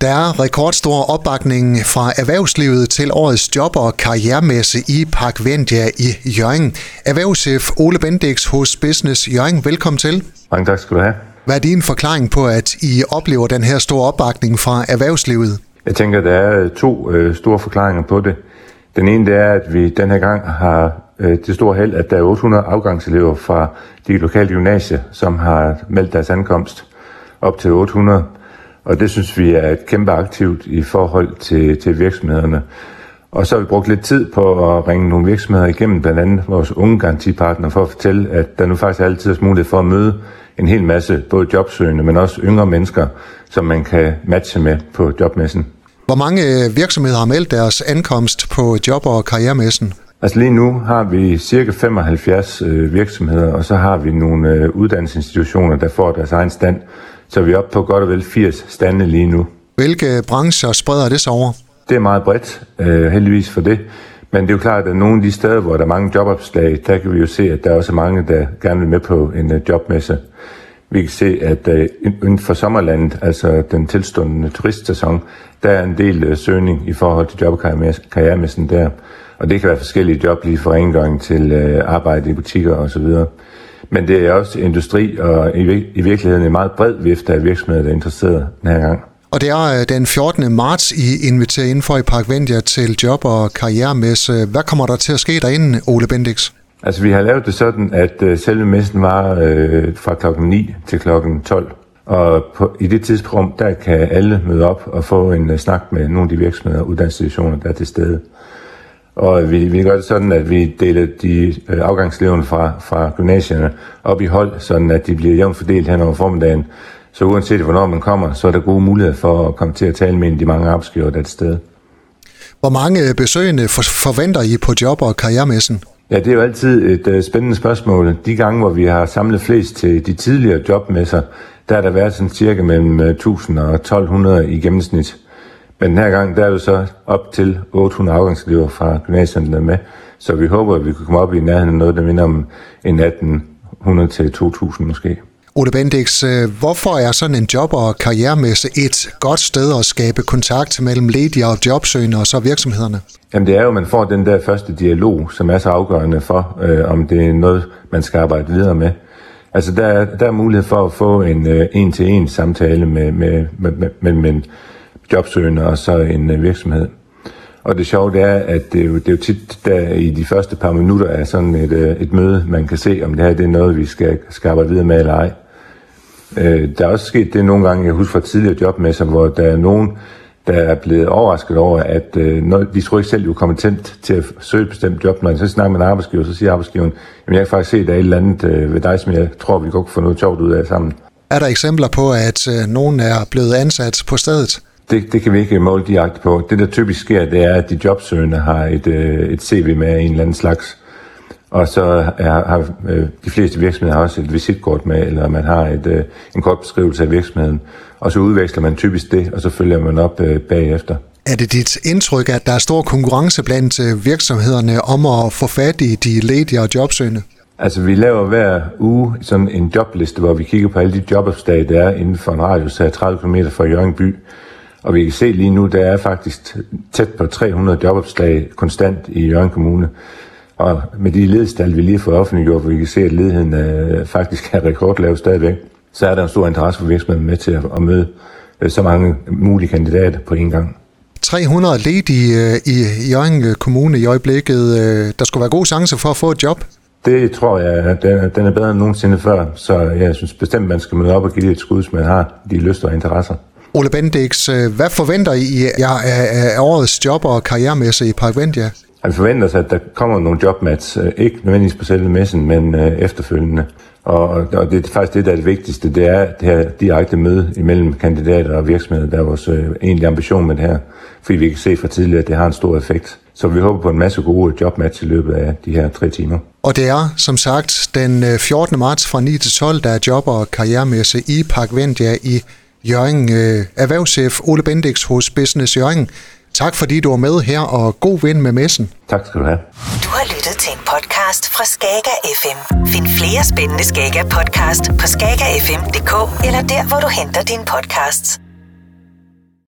Der er rekordstor opbakning fra erhvervslivet til årets job- og karrieremesse i Park Vendia i Jørgen. Erhvervschef Ole Bendix hos Business Jørgen, velkommen til. Mange tak skal du have. Hvad er din forklaring på, at I oplever den her store opbakning fra erhvervslivet? Jeg tænker, der er to øh, store forklaringer på det. Den ene det er, at vi den her gang har øh, det store held, at der er 800 afgangselever fra de lokale gymnasier, som har meldt deres ankomst op til 800. Og det synes vi er et kæmpe aktivt i forhold til, til virksomhederne. Og så har vi brugt lidt tid på at ringe nogle virksomheder igennem, blandt andet vores unge garantipartner, for at fortælle, at der nu faktisk er altid er mulighed for at møde en hel masse både jobsøgende, men også yngre mennesker, som man kan matche med på jobmessen. Hvor mange virksomheder har meldt deres ankomst på job- og karrieremessen? Altså lige nu har vi cirka 75 øh, virksomheder, og så har vi nogle øh, uddannelsesinstitutioner, der får deres egen stand. Så vi er oppe på godt og vel 80 stande lige nu. Hvilke brancher spreder det sig over? Det er meget bredt, øh, heldigvis for det. Men det er jo klart, at nogle af de steder, hvor der er mange jobopslag, der kan vi jo se, at der er også mange, der gerne vil med på en uh, jobmesse. Vi kan se, at uh, inden for sommerlandet, altså den tilstundende turistsæson, der er en del uh, søgning i forhold til job- og karrieremessen der. Og det kan være forskellige job, lige fra rengøring til uh, arbejde i butikker osv. Men det er også industri, og i, i virkeligheden en meget bred vifte af virksomheder, der er interesseret den her gang. Og det er den 14. marts, I inviterer ind for i Park Vendia til job- og karrieremesse. Hvad kommer der til at ske derinde, Ole Bendix? Altså, vi har lavet det sådan, at uh, selve messen var øh, fra klokken 9 til klokken 12. Og på, i det tidspunkt, der kan alle møde op og få en uh, snak med nogle af de virksomheder og uddannelsesinstitutioner, der er til stede. Og vi, vi gør det sådan, at vi deler de øh, afgangslevende fra, fra gymnasierne op i hold, sådan at de bliver jævnt fordelt hen over formiddagen. Så uanset hvornår man kommer, så er der gode muligheder for at komme til at tale med en af de mange arbejdsgiver, der er til stede. Hvor mange besøgende forventer I på job- og karrieremessen? Ja, det er jo altid et uh, spændende spørgsmål. De gange, hvor vi har samlet flest til de tidligere jobmesser, der har der været sådan cirka mellem 1000 og 1200 i gennemsnit. Men den her gang, der er det så op til 800 afgangselever fra gymnasierne med. Så vi håber, at vi kan komme op i nærheden af noget, der minder om en 1800 til 2000 måske. Ole Bendix, hvorfor er sådan en job- og karrieremesse et godt sted at skabe kontakt mellem ledige og jobsøgende og så virksomhederne? Jamen det er jo, at man får den der første dialog, som er så afgørende for, øh, om det er noget, man skal arbejde videre med. Altså der, er, der er mulighed for at få en øh, en-til-en samtale med, med, med, med, med, med jobsøgende og så en øh, virksomhed. Og det sjove det er, at det er, jo, det er jo tit der i de første par minutter er sådan et, øh, et møde, man kan se, om det her det er noget, vi skal, skal arbejde videre med eller ej. Øh, der er også sket det nogle gange, jeg husker fra tidligere jobmesser, hvor der er nogen, der er blevet overrasket over, at øh, de tror ikke selv, de er kompetent til at søge et bestemt job. Når de så snakker med en arbejdsgiver, så siger arbejdsgiveren, jamen jeg kan faktisk se, at der er et eller andet øh, ved dig, som jeg tror, vi godt kan få noget sjovt ud af sammen. Er der eksempler på, at øh, nogen er blevet ansat på stedet? Det, det kan vi ikke måle direkte på. Det, der typisk sker, det er, at de jobsøgende har et, øh, et CV med en eller anden slags. Og så er, har øh, de fleste virksomheder har også et visitkort med, eller man har et, øh, en kort beskrivelse af virksomheden. Og så udveksler man typisk det, og så følger man op øh, bagefter. Er det dit indtryk, at der er stor konkurrence blandt virksomhederne om at få fat i de ledige og jobsøgende? Altså, vi laver hver uge sådan en jobliste, hvor vi kigger på alle de jobopslag, der er inden for en radius af 30 km fra Jørgen by. Og vi kan se lige nu, der er faktisk tæt på 300 jobopslag konstant i Jørgen Kommune. Og med de ledstal, vi lige har fået offentliggjort, hvor vi kan se, at ledigheden er, faktisk er rekordlav stadigvæk, så er der en stor interesse for virksomheden med til at, at møde så mange mulige kandidater på en gang. 300 ledige i Jørgen Kommune i øjeblikket. Der skulle være gode chancer for at få et job. Det tror jeg, den er, den er bedre end nogensinde før, så jeg synes bestemt, man skal møde op og give det et skud, hvis man har de lyster og interesser. Ole Bendix, hvad forventer I ja, af årets job- og karrieremesse i Park Vendia? Vi forventer sig, at der kommer nogle jobmats, ikke nødvendigvis på selve messen, men efterfølgende. Og, og det er faktisk det, der er det vigtigste, det er det her direkte møde imellem kandidater og virksomheder, der er vores øh, egentlige ambition med det her. Fordi vi kan se fra tidligere, at det har en stor effekt. Så vi håber på en masse gode jobmatch i løbet af de her tre timer. Og det er, som sagt, den 14. marts fra 9 til 12, der er job- og karrieremesse i Park Vendia i Jørgen. Erhvervschef Ole Bendix hos Business Jørgen. Tak fordi du var med her, og god vind med messen. Tak skal du have. Du har lyttet til en podcast fra Skager FM. Find flere spændende Skager podcast på skagerfm.dk eller der, hvor du henter dine podcasts.